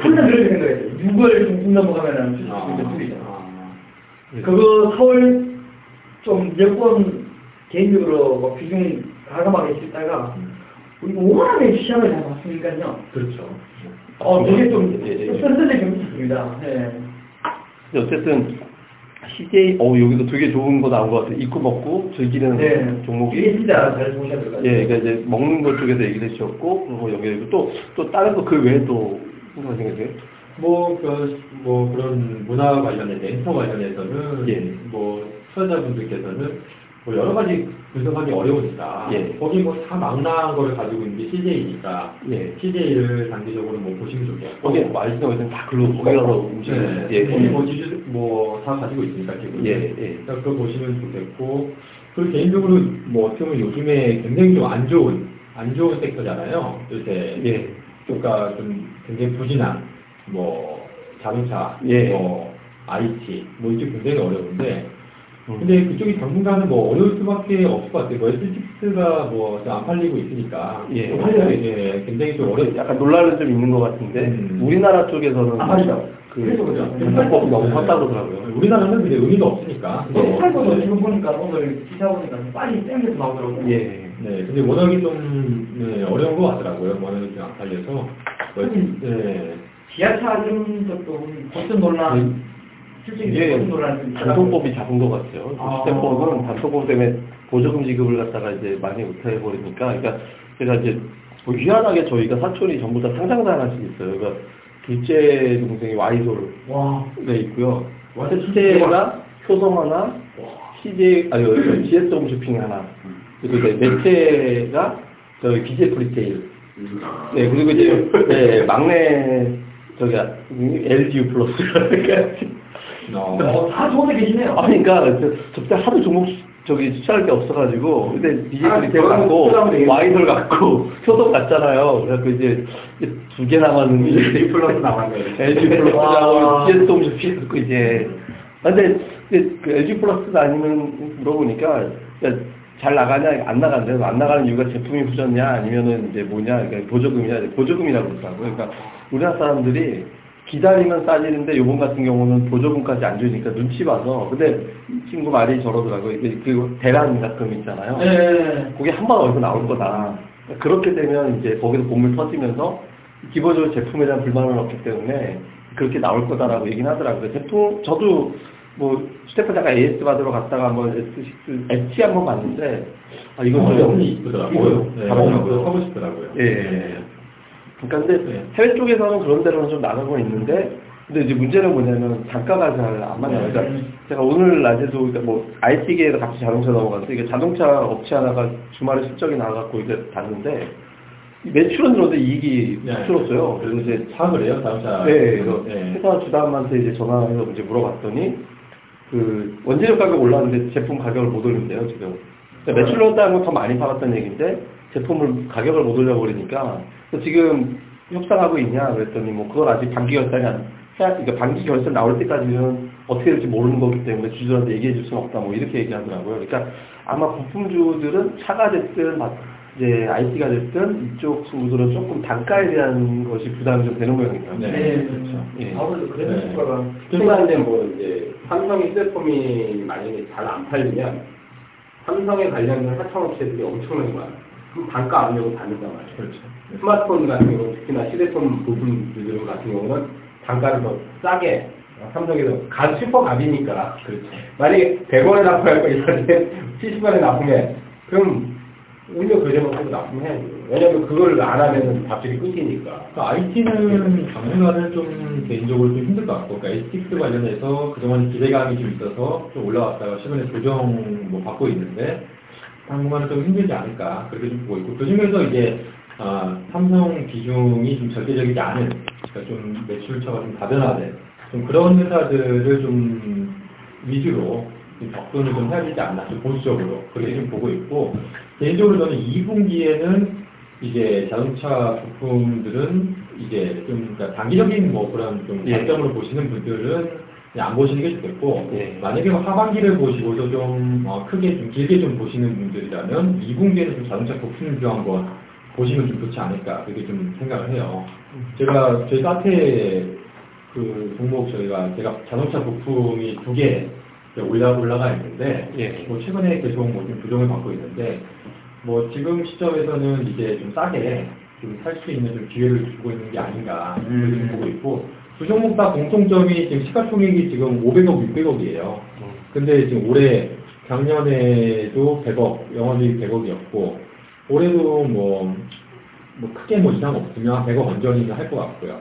항상 그렇게 생각했어요. 6월 좀 넘어가면은 아, 좀 줄이죠. 아, 그거 서울 좀몇번 개인적으로 뭐 비중 가감하게 있다가 우리가 워낙에 시장을 잘 봤으니까요. 그렇죠. 어, 되게 좀 예, 예. 씁쓸하게 경험했습니다. 네. 근데 어쨌든 CJ 어 여기도 되게 좋은 거 나온 것 같아요. 입고 먹고 즐기는 네. 종목이 이게 진짜 잘 보셔야 될 것 같아요. 예, 그러니까 이제 먹는 것 쪽에서 얘기를 해주셨고 그리고 여기 또 또 다른 거 그 외에 또 생각이세요? 뭐, 그, 뭐, 그런 문화 관련해서, 엔터 관련해서는, 예. 뭐, 투자자분들께서는, 뭐, 여러 가지 분석하기 어려우니까, 예. 거기 뭐, 다 망라한 거를 가지고 있는 게 CJ니까, 예. CJ를 단기적으로 뭐, 보시면 좋겠고, 거기 말씀하신 다 글로 거기 가서 음식 네, 예, 거기 뭐, 지주, 뭐, 다 가지고 있으니까, 지금. 예, 예. 그러니까 그거 보시면 좋겠고, 그리고 개인적으로, 뭐, 어떻게 보면 요즘에 굉장히 좀 안 좋은, 안 좋은 섹터잖아요. 요새. 예. 그러니까 좀 굉장히 부진한 뭐 자동차, 예. 뭐 IT, 뭐 이쪽 굉장히 어려운데 음. 근데 그쪽이 당분간은 뭐 어려울 수밖에 없을 것 같아요. 뭐 S6가 뭐안 팔리고 있으니까 예. 좀 팔려요. 예, 굉장히 좀 어렵. 약간 논란은 좀 있는 것 같은데 음. 우리나라 쪽에서는 아, 맞죠. 그 그래서 그죠. 정책법이 너무 컸다고 그러더라고요. 우리나라는 근데 의미가 없으니까. 네, 팔고도 지금 보니까 오늘 기사 보니까 빨리 땡겨서 나오더라고요. 예. 네, 근데 워낙에 좀 네, 어려운 것 같더라고요. 워낙에 좀안 팔려서. 뭐, 음. 네. 지하철 이런 것도 버튼 논란, 좀 단속법이 잡은 것 같아요. 아. 시스템법은 단속법 때문에 보조금 지급을 갖다가 이제 많이 못해 버리니까, 그러니까 제가 이제 뭐 희한하게 저희가 사촌이 전부 다 상장사 하나씩 있어요. 그러니까 둘째 동생이 와이솔에 와, 있고요. 셋째가 효성 하나, CJ 아니 GS 홈쇼핑 하나. 그리고 이제 매체가 저희 BJ 프리테일. 네, 그리고 이제 네, 막내 저기 LGU 플러스. 어. 어, 다 좋은데 계시네요. 아, 그러니까 저- 저때 하도 종목 수- 저기 추천할 게 없어가지고 근데 BJ 아, 프리테일 그러면 갖고 효동 갔잖아요. 그래갖고 이제 두 개 남았는데 LG 플러스 나왔네요. LG 와. 플러스하고 CS 홈쇼핑 갖고 이제 아, 근데 그 LG 플러스가 아니면 물어보니까 잘 나가냐 안 나간대요. 안 나가는 이유가 제품이 후졌냐 아니면은 이제 뭐냐 그러니까 보조금이냐 보조금이라고 그러더라고요. 그러니까 우리나라 사람들이 기다리면 싸지는데 요번 같은 경우는 보조금까지 안 주니까 눈치 봐서 근데 이 친구 말이 저러더라고요. 이게 그 대란 가끔 있잖아요. 네. 그게 한 번 어디서 나올 거다. 그렇게 되면 이제 거기서 본물 터지면서 기본적으로 제품에 대한 불만은 없기 때문에 그렇게 나올 거다라고 얘기는 하더라고요. 제품, 저도 뭐 잠깐 AS 받으러 갔다가 한번 S6, S 한번 봤는데, 아, 이건 어, 좀 너무 이쁘더라고요. 네, 잘하더라고요. 사고 싶더라고요. 예, 예. 그러니까 근데 네. 해외 쪽에서는 그런 데로는 좀 나가고 있는데, 근데 이제 문제는 뭐냐면 단가가 잘 안 맞나요. 그러니까 네. 제가 오늘 낮에도 그러니까 뭐 IT계에서 같이 자동차 넘어갔는데 이게 자동차 업체 하나가 주말에 실적이 나가고 이제 봤는데 이 매출은 들었는데 이익이 네. 줄었어요. 그래서 이제 사업을 해요, 자동차. 네, 그래서 네. 회사 주담한테 이제 전화해서 이제 물어봤더니 그 원재료 가격 올랐는데 제품 가격을 못 올린대요 지금. 그러니까 매출 올랐다는 건더 많이 팔았다는 얘기인데 제품을 가격을 못 올려 버리니까 그래서 지금 협상하고 있냐 그랬더니 뭐 그건 아직 반기 결산이 안 해야 그러니까 반기 결산 나올 때까지는 어떻게 될지 모르는 거기 때문에 주주들한테 얘기해 줄 수는 없다 뭐 이렇게 얘기하더라고요. 그러니까 아마 부품주들은 차가 됐든 마- 이제 IT가 됐든 이쪽 친구들은 조금 단가에 대한 것이 부담이 좀 되는 모양이에요. 네. 네. 그렇죠. 예. 아무래도 그래서 네. 특히나 이제 뭐 이제 삼성의 휴대폰이 만약에 잘 안 팔리면 삼성에 관련된 하청업체들이 엄청나게 많아요. 그럼 단가 압력을 받는단 말이에요. 그렇죠. 스마트폰 같은 경우 특히나 휴대폰 부품들 같은 경우는 단가를 더 싸게 삼성에서 간 슈퍼 갑이니까 그렇죠. 만약에 100원에 납품할 거 있는데 70원에 납품해 그럼 오히려 교재만 고 납품해야죠. 왜냐면 그걸 안 하면 밥줄이 끊기니까. 그러니까 IT는 당분간은 좀 개인적으로 좀 힘들 것 같고, 그러니까 ATX 관련해서 그동안 기대감이 좀 있어서 좀 올라왔다가 최근에 조정 뭐 받고 있는데, 당분간은 좀 힘들지 않을까, 그렇게 좀 보고 있고, 그 중에서 이제, 아, 삼성 비중이 좀 절대적이지 않은, 그러니까 좀 매출처가 좀 다변화된, 좀 그런 회사들을 좀 위주로 좀 접근을 좀 해야 되지 않나, 좀 보수적으로, 그렇게 좀 보고 있고, 개인적으로 저는 2분기에는 이제 자동차 부품들은 이제 좀 그러니까 단기적인 뭐 그런 좀 예. 관점으로 보시는 분들은 그냥 안 보시는 게 좋겠고 예. 만약에 뭐 하반기를 보시고서 좀 어, 크게 좀 길게 좀 보시는 분들이라면 2분기에는 좀 자동차 부품 주 한 번 보시면 좀 좋지 않을까 그렇게 좀 생각을 해요. 제가 저희 카페 그 종목 저희가 제가 자동차 부품이 두 개 올라 올라가 있는데 예. 뭐 최근에 계속 뭐좀 부정을 받고 있는데 뭐 지금 시점에서는 이제 좀 싸게 좀 살 수 있는 좀 기회를 주고 있는 게 아닌가 음. 그렇게 보고 있고 두 종목 다 공통점이 지금 시가총액이 지금 500억, 600억이에요. 근데 지금 올해 작년에도 100억, 영업이익 100억이었고 올해도 뭐, 뭐 크게 뭐 이상 없으면 100억 언저리는 할 것 같고요.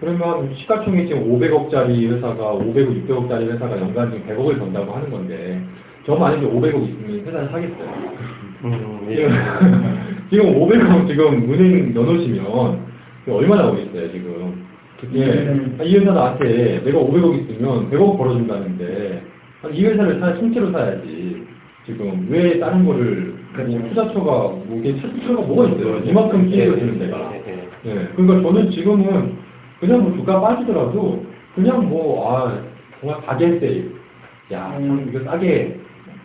그러면 시가총액 지금 500억짜리 회사가 500억, 600억짜리 회사가 연간 지금 100억을 번다고 하는 건데 저 만약에 500억 있으면 회사를 사겠어요. 음, 예. 지금, 지금 500억 지금 은행 넣어놓으시면 얼마 나 오겠어요 지금. 예. 음. 이 회사 나한테 내가 500억 있으면 100억 벌어준다는데 이 회사를 사 통째로 사야지. 지금 왜 다른 거를 뭐 투자처가 뭐 이게 투자처가 뭐가 있어요? 이만큼 주는 데가. 예. 그러니까 저는 지금은 그냥 뭐 주가 빠지더라도 그냥 뭐 아 정말 가게 세일. 야, 참 이거 싸게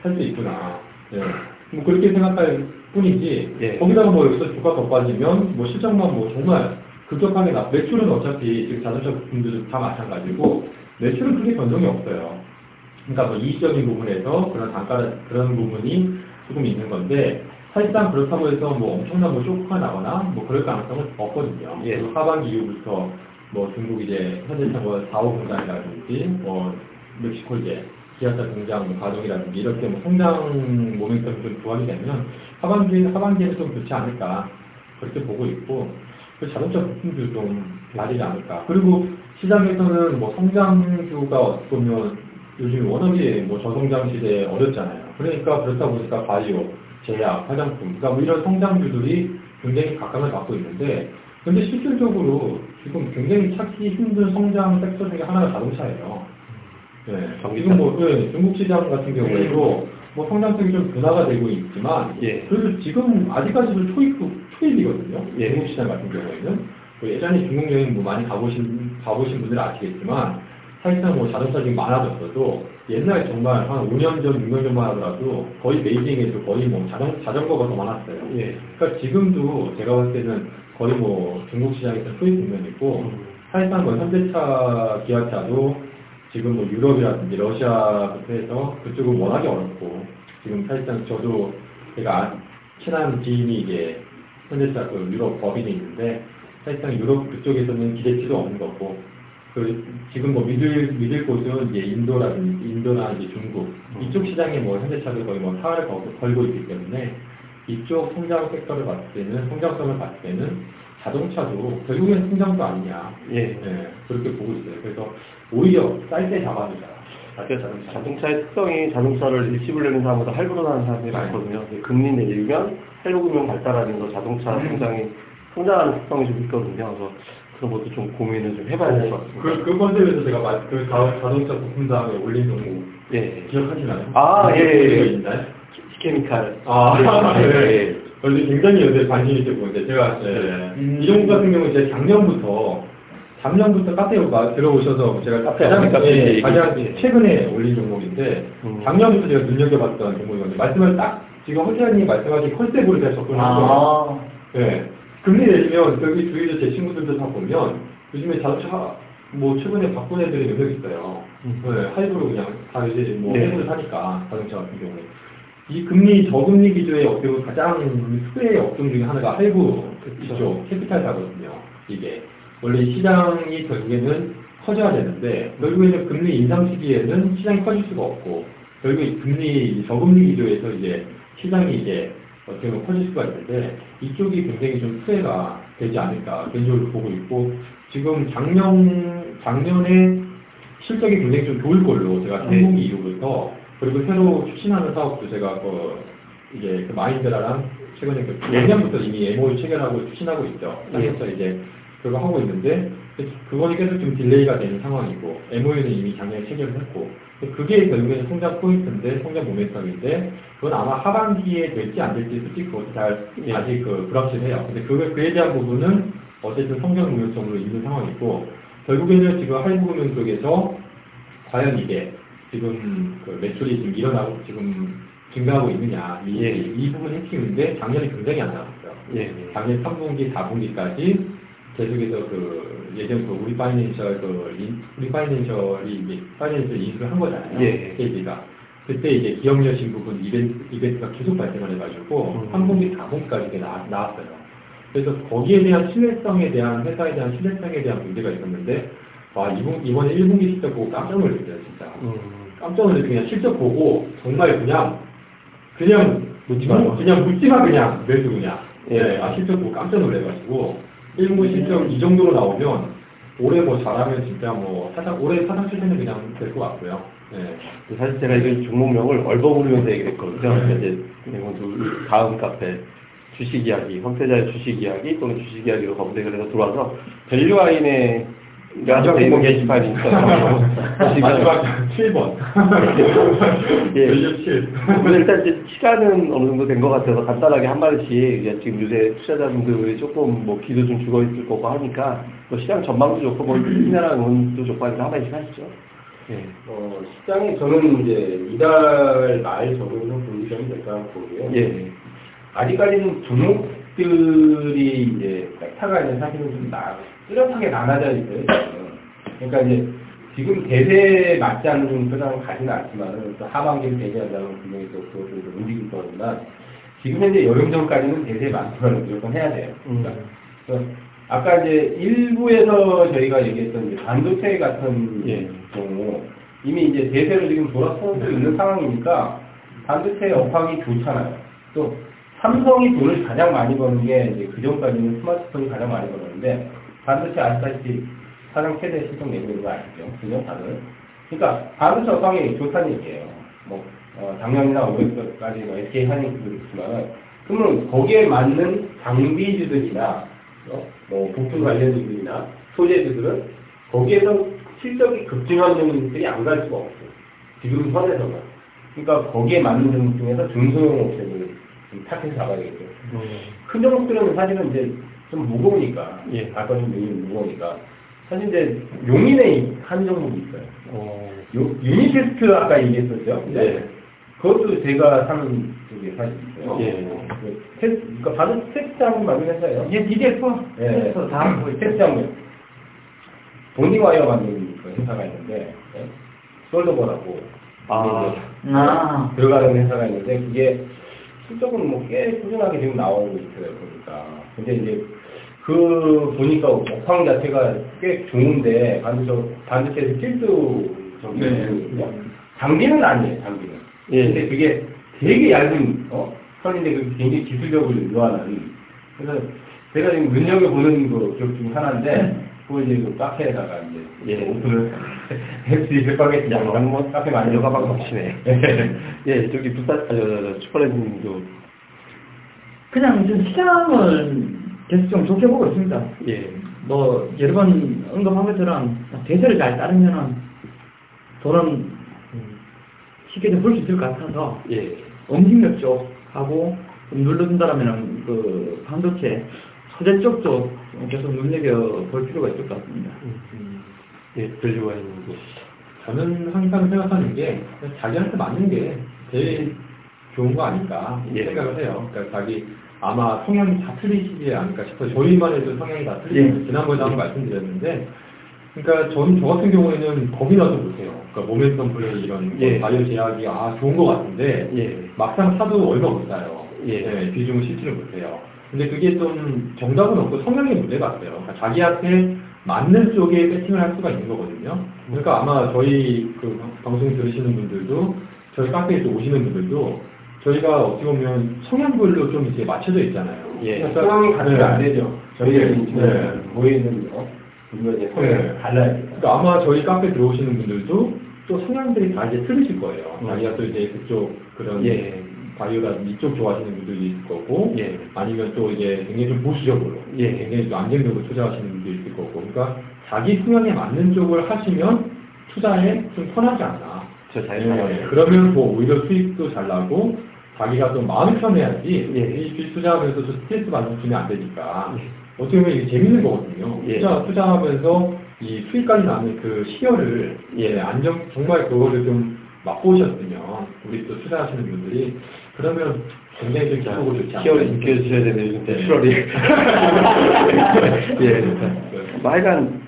살수 있구나. 예. 뭐 그렇게 생각할 뿐이지. 예. 거기다가 뭐 여기서 주가 더 빠지면 뭐 실적만 뭐 정말 급격하게 나 매출은 어차피 지금 자동차 부품들도 다 마찬가지고 매출은 크게 변동이 없어요. 그러니까 뭐 이익적인 부분에서 그런 단가 그런 부분이 조금 있는 건데 사실상 그렇다고 해서 뭐 엄청난 뭐 쇼크가 나거나 뭐 그럴 가능성은 없거든요. 예. 그리고 하반기 이후부터 뭐 중국 이제 현대차 뭐 4호 공장이라든지 뭐 멕시코 이제 기아차 공장 뭐 가동이라든지 이렇게 뭐 성장 모멘텀이 좀 부각이 되면 하반기 하반기에는 좀 좋지 않을까 그렇게 보고 있고 그 자동차 부품도 좀 나아지지 않을까. 그리고 시장에서는 뭐 성장주가 어떻게 보면 요즘 워낙에 뭐 저성장 시대에 어렵잖아요. 그러니까 그렇다 보니까 바이오, 제약, 화장품, 그러니까 뭐 이런 성장주들이 굉장히 각광을 받고 있는데, 근데 실질적으로 지금 굉장히 찾기 힘든 성장 섹터 중에 하나가 자동차예요. 네. 지금 뭐 네, 중국 시장 같은 경우에도 뭐 성장성이 좀 둔화가 되고 있지만, 예. 그래도 지금 아직까지도 초입 초입이거든요. 예. 중국 시장 같은 경우에는 뭐 예전에 중국 여행 뭐 많이 가보신 가보신 분들은 아시겠지만 사실상 뭐 자동차 지금 많아졌어도 옛날 정말 한 5년 전, 6년 전만 하더라도 거의 베이징에도 거의 뭐 자동 자전거가 더 많았어요. 예. 그러니까 지금도 제가 봤을 때는 거의 뭐 중국 시장에서 초입 국면이고 음. 사실상 뭐 현대차, 기아차도 지금 뭐 유럽이라든지 러시아부터 해서 그쪽은 워낙에 어렵고 지금 사실상 저도 제가 친한 지인이 이제 현대차 그 유럽 법인이 있는데 사실상 유럽 그쪽에서는 기대치도 없는 거고 그 지금 뭐 믿을 믿을 곳은 이제 인도라든지 인도나 이제 중국 이쪽 시장에 뭐 현대차도 거의 뭐 사활을 걸- 걸고 있기 때문에 이쪽 성장 섹터를 봤을 때는 성장성을 봤을 때는 자동차도 결국엔 성장도 아니냐 예. 네, 그렇게 보고 있어요. 그래서 오히려 쌀때 잡아주자. 그래서 자동차의 특성이 자동차를 일시불 내는 사람보다 할부로 사는 사람이 많거든요. 근데 금리 내리면 할부 금융 발달하는 거 자동차 성장이 성장하는 특성이 좀 있거든요. 그래서 그런 것도 좀 고민을 좀 해봐야 될 것 같습니다. 그, 그 컨셉에서 제가 마- 그 자- 자동차 부품 다음에 올린 종목 예. 기억하시나요? 아, 예, 예, 예. 있나요? 케미칼. 아, 예, 네. 예. 원래 굉장히 요새 관심 있게 보는데 제가 예, 음. 이 종목 같은 경우는 제가 작년부터 작년부터 카페에 마- 들어오셔서 제가 카페, 가장, 카페 예, 얘기. 가장 예. 최근에 올린 종목인데 음. 작년부터 제가 눈여겨봤던 종목이거든요. 말씀을 딱 지금 허재현님 말씀하신 컨셉으로 제가 접근한 거예요. 아, 네. 금리 내리면 여기 주위에 제 친구들도 다 보면 요즘에 자동차 뭐 최근에 바꾼 애들이 몇 명 있어요. 음. 네, 할부로 그냥 다 이제 뭐 네. 할부를 사니까 자동차 같은 경우에 이 금리 저금리 기조의 어떻게 보면 가장 수혜의 업종 중에 하나가 할부 그쵸. 이쪽 캐피탈사거든요. 이게 원래 시장이 결국에는 커져야 되는데 결국에는 금리 인상 시기에는 시장이 커질 수가 없고 결국 이 금리 저금리 기조에서 이제 시장이 이제 어떻게 보면 커질 수가 있는데 이쪽이 굉장히 좀 수혜가 되지 않을까 개인적으로 보고 있고 지금 작년 작년에 실적이 굉장히 좀 좋을 걸로 제가 네. 3분기 이후부터 그리고 새로 추진하는 사업도 제가 그 이제 그 마인드라랑 최근에 그 네. 작년부터 이미 MOU 체결하고 추진하고 있죠. 네. 작년부터 이제 그거 하고 있는데 그거는 계속 좀 delay가 되는 상황이고 MOU는 이미 작년에 체결을 했고 그게 결국에는 성장 포인트인데 성장 모멘텀인데 그건 아마 하반기에 될지 안 될지 솔직히 그것도 잘 예. 아직 그 불확실해요. 근데 그 그에 대한 부분은 어쨌든 성장 모멘텀으로 있는 상황이고 결국에는 지금 할부금융 쪽에서 과연 이게 지금 그 매출이 지금 일어나고 지금 증가하고 있느냐 이, 예. 이 부분 핵심인데 작년에 굉장히 안 나왔어요. 예. 작년 3분기, 4분기까지 계속해서 그 예전 그 우리 파이낸셜 그 인- 우리 파이낸셜이 이제 파이낸셜 인수를 한 거잖아요. 예. KB가 그때 이제 기업 여신 부분 이벤트, 이벤트가 계속 발생을 해가지고 음. 3분기, 4분기까지 이게 나, 나왔어요. 그래서 거기에 대한 신뢰성에 대한 회사에 대한 신뢰성에 대한 문제가 있었는데 와 이번 이번에 1분기 실적 보고 깜짝 놀랐어요 진짜. 음. 깜짝 놀라서 그냥 실적 보고 정말 그냥 그냥 묻지 마라. 그냥 묻지 마 그냥 매수 그냥 예. 네, 아 실적 보고 깜짝 놀래가지고 1분 실적 이 정도로 나오면 올해 뭐 잘하면 진짜 뭐 사상 올해 사상 최대는 그냥 될 것 같고요. 네. 사실 제가 이 종목명을 얼버무리면서 얘기를 했거든요. 네. 이제 이건 또 다음 카페 주식 이야기, 황태자의 주식 이야기 또는 주식 이야기로 검색을 해서 들어와서 밸류아인의 되는 종목이 게시판이 있어요. 마지막 7번. 예. value 7. 근데 일단 이제 시간은 어느 정도 된 것 같아서 간단하게 한 마디씩 이제 지금 요새 투자자분들이 조금 뭐 기도 좀 죽어 있을 거고 하니까 뭐 시장 전망도 좋고 뭐 시나라 응원도 좋고 하니까 한 마디씩 하시죠. 예. 어, 시장이 저는 이제 이달 말 정도는 컨디션이 될까 보고요. 예. 아직까지는 종목들이 이제 섹터가 이제 사실은 좀 나, 뚜렷하게 나눠져 있어요. 그러니까 이제 지금 대세에 맞지 않는 종목들은 가지는 않지만은 또 하반기를 대비한다면 분명히 또 그것을 좀 움직일 거지만 지금 현재 여름 전까지는 대세에 맞추면 무조건 해야 돼요. 음. 그러니까 아까 이제 일부에서 저희가 얘기했던 이제 반도체 같은 예. 경우 이미 이제 대세로 지금 돌아서고 있는 상황이니까 반도체 업황이 좋잖아요. 또 삼성이 돈을 가장 많이 버는 게 이제 그 전까지는 스마트폰이 가장 많이 벌었는데 반도체 아시다시피 사상 최대 내고 있는 거 아시죠? 그죠? 다들. 그러니까 반도체 업황이 좋다는 얘기예요. 뭐 어, 작년이나 올해까지 뭐 SK 하이닉스도 있지만 그러면 거기에 맞는 장비주들이나 어, 뭐 부품 관련주들이나 소재주들은 거기에서 실적이 급증한 종목들이 안 갈 수가 없어. 지금 선에서는. 그러니까 거기에 맞는 종목 중에서 중소형 업체들을 좀 탑해서 잡아야겠죠. 큰 종목들은 사실은 이제 좀 무거우니까, 예. 발걸음 용이 무거우니까. 사실 이제 용인에 한 종목이 있어요. 어, 요, 유니테스트 아까 얘기했었죠. 네. 그것도 제가 사는 쪽에 사실 있어요. 예. 그 테스, 그러니까 바로 테스트 한번 만든 회사예요. 이게 DDF 예. 그래서 다 하고 있 테스트 한번. 보니와이어 만든 그 회사가 있는데, 예? 솔더버라고. 아. 이게 아. 들어가는 회사가 있는데, 그게 실적은 뭐꽤 꾸준하게 지금 나오고 있어요, 보니까. 근데 이제 그 보니까 업황 자체가 꽤 좋은데, 반드시, 반드시 필수 저기, 네. 장비는 아니에요, 장비는. 예. 근데 그게 되게 얇은, 어? 선인데 그 굉장히 기술력을 요하는. 그래서 제가 지금 눈여겨 보는 거 기억 중 하나인데, 그거 이제 그 카페에다가 이제 예. 오픈을 FC 백박에 야, 뭐 카페 많이 여가방 넘치네. 예. 예, 저기 부산, 아, 저, 저, 저, 슈퍼랜드님도, 그냥 좀 시장을 계속 좀 좋게 보고 있습니다. 예, 뭐 여러 번 언급한 것처럼 대세를 잘 따르면은 돈은 쉽게 좀벌수 있을 것 같아서 예, 음식료 쪽하고 좀 눌러준다라면은 그 반도체 소재 쪽도 계속 눈여겨 볼 필요가 있을 것 같습니다. 예, 별류와님도. 저는 항상 생각하는 게 자기한테 맞는 게 제일 좋은 거 아닐까 예. 생각을 해요. 그러니까 자기 아마 성향이 다 틀리시지 않을까 싶어요. 저희만 해도 성향이 다 틀리죠. 예. 지난번에도 한번 말씀드렸는데 그러니까 저는 저 같은 경우에는 겁이 나서 못해요. 그러니까 모멘텀 플레이 이런 예. 바이오 제약이 아 좋은 거 같은데 예, 막상 사도 얼마 못 사요. 예. 네, 비중을 실지를 못해요. 근데 그게 좀 정답은 없고 성향의 문제 같아요. 그러니까 자기한테 맞는 쪽에 배팅을 할 수가 있는 거거든요. 그러니까 아마 저희 그 방- 방송 들으시는 분들도 저희 카페에 또 오시는 분들도 저희가 어떻게 보면 성향별로 좀 이제 맞춰져 있잖아요. 예. 그러니까- 상황이 같이 네. 안 되죠. 저희는 네. 지금 모이는 어? 분과 이제 성향이 네. 달라요. 그러니까 아마 저희 카페 들어오시는 분들도 또 성향들이 다 이제 틀리실 거예요. 음. 자기가 또 이제 그쪽 그런 예. 바이오라든지 이쪽 좋아하시는 분들도 있을 거고, 예. 아니면 또 이제 굉장히 좀 보수적으로, 예. 굉장히 또 안정적으로 투자하시는 분도 있을 거고, 그러니까 자기 성향에 맞는 쪽을 하시면 투자에 좀 편하지 않나. 저잘 예, 살아요. 그러면 뭐 오히려 수익도 잘 나고, 자기가 좀 마음이 편해야지, 예. 이 투자하면서 좀 스트레스 받으면 안 되니까, 어떻게 보면 이게 재밌는 거거든요. 예. 투자, 투자하면서 이 수익까지 나는 그 시혈을, 예. 예, 안정, 정말 그거를 좀 맛보셨으면, 우리 또 투자하시는 분들이, 그러면 굉장히 좀 기쁘고 좋지 않나요? 키어를 익혀주셔야 되는데 요즘 네. 대출월이 예. 뭐 하여간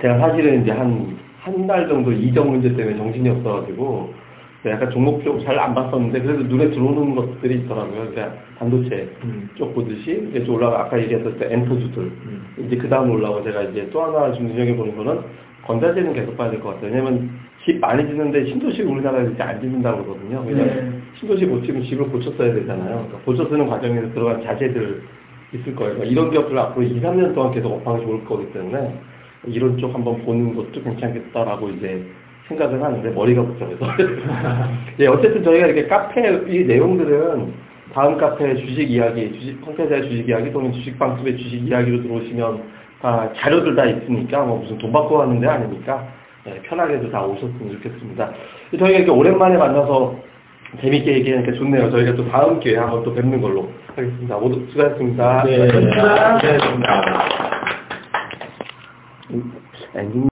제가 사실은 이제 한 한 달 정도 이적 문제 때문에 정신이 없어가지고 약간 종목 쪽잘안 봤었는데 그래도 눈에 들어오는 것들이 있더라고요. 그러니까 반도체 음. 쪽 보듯이 이제 좀 올라가 아까 얘기했을 때 엔포주들 음. 이제 그 다음 올라오고 제가 이제 또 하나 좀 눈여겨 보는 거는 건자재는 계속 봐야 될 것 같아요. 왜냐면 집 많이 짓는데 신도시 우리나라에 이렇게 안 짓는다고 그러거든요. 그냥 네. 신도시 못 지으면 집을 고쳐 써야 되잖아요. 그러니까 고쳐 쓰는 과정에서 들어간 자재들 있을 거예요. 그러니까 이런 기업들 앞으로 2, 3년 동안 계속 업황이 좋을 거기 때문에 이런 쪽 한번 보는 것도 괜찮겠다라고 이제 생각을 하는데 머리가 복잡해서. 예, 어쨌든 저희가 이렇게 카페 이 내용들은 다음 카페 주식 이야기, 주식 황태자의 주식 이야기 또는 주식 방송의 주식 이야기로 들어오시면 다 자료들 다 있으니까 뭐 무슨 돈 받고 하는 데 아니니까 예, 편하게도 다 오셨으면 좋겠습니다. 저희가 이렇게 오랜만에 만나서 재밌게 얘기하니까 좋네요. 저희가 또 다음 기회에 한번 또 뵙는 걸로 하겠습니다. 모두 수고하셨습니다. 네, 수고하셨습니다. 네, 감사합니다. 엔딩